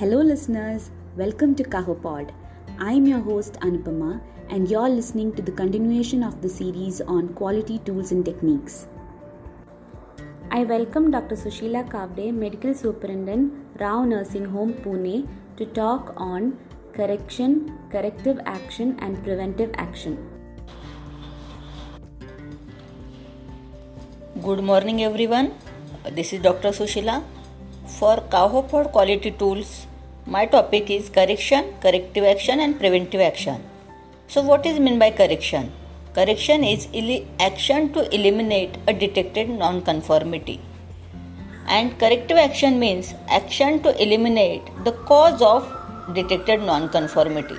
Hello, listeners. Welcome to Kahopod. I'm your host Anupama, and you're listening to the continuation of the series on quality tools and techniques. I welcome Dr. Sushila Kavde, Medical Superintendent, Rao Nursing Home, Pune, to talk on correction, corrective action, and preventive action. Good morning, everyone. This is Dr. Sushila. For Kahopod Quality Tools, my topic is correction, corrective action, and preventive action. So, what is meant by correction? Correction is action to eliminate a detected non-conformity. And corrective action means action to eliminate the cause of detected non-conformity.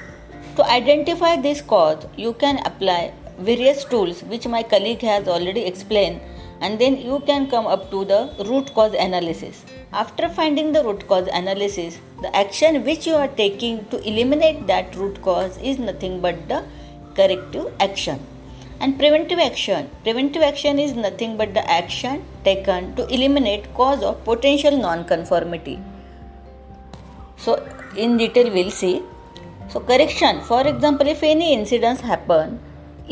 To identify this cause, you can apply various tools which my colleague has already explained and then you can come up to the root cause analysis. After finding the root cause analysis, the action which you are taking to eliminate that root cause is nothing but the corrective action. And preventive action. Preventive action is nothing but the action taken to eliminate cause of potential non-conformity. So in detail we'll see. So correction. For example, if any incidents happen,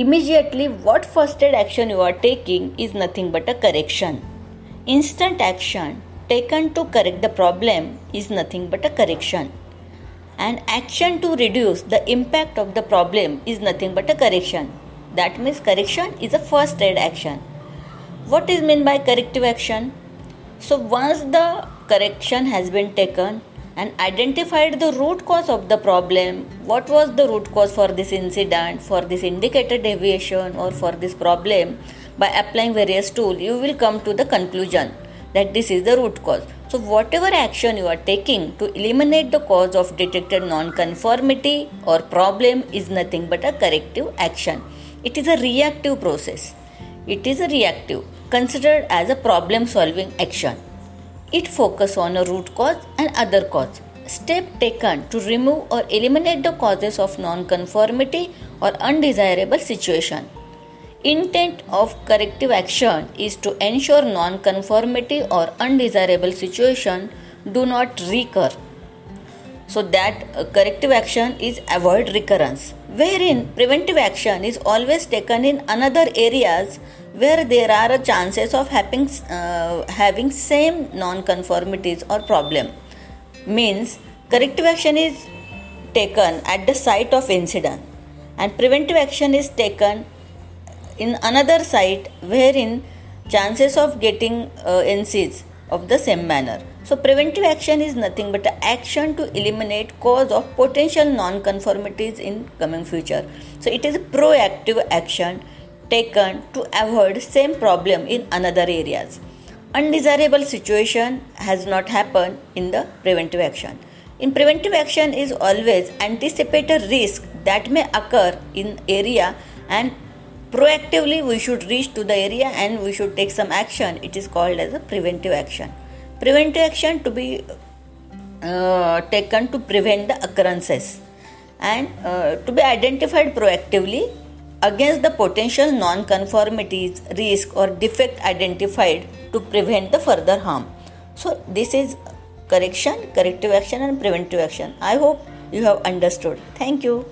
Immediately, what first aid action you are taking is nothing but a correction. Instant action taken to correct the problem is nothing but a correction. And action to reduce the impact of the problem is nothing but a correction. That means correction is a first aid action. What is meant by corrective action? So once the correction has been taken, and identified the root cause of the problem. What was the root cause for this incident for this indicated deviation or for this problem? By applying various tools you will come to the conclusion that this is the root cause. So whatever action you are taking to eliminate the cause of detected non-conformity or problem is nothing but a corrective action. It is a reactive process. It is a reactive considered as a problem solving action it focuses on a root cause and other cause. Step taken to remove or eliminate the causes of non-conformity or undesirable situation. Intent of corrective action is to ensure non-conformity or undesirable situation do not recur. So that uh, corrective action is avoid recurrence. Wherein preventive action is always taken in another areas where there are chances of having uh, having same non-conformities or problem. Means corrective action is taken at the site of incident and preventive action is taken in another site wherein chances of getting uh, NCs of the same manner. So preventive action is nothing but action to eliminate cause of potential non-conformities in coming future. So it is proactive action taken to avoid same problem in another areas undesirable situation has not happened in the preventive action in preventive action is always anticipate a risk that may occur in area and proactively we should reach to the area and we should take some action it is called as a preventive action preventive action to be uh, taken to prevent the occurrences and uh, to be identified proactively against the potential non-conformities, risk or defect identified to prevent the further harm. So this is correction, corrective action and preventive action. I hope you have understood. Thank you.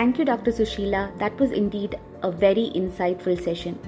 Thank you, Dr. Sushila. That was indeed a very insightful session.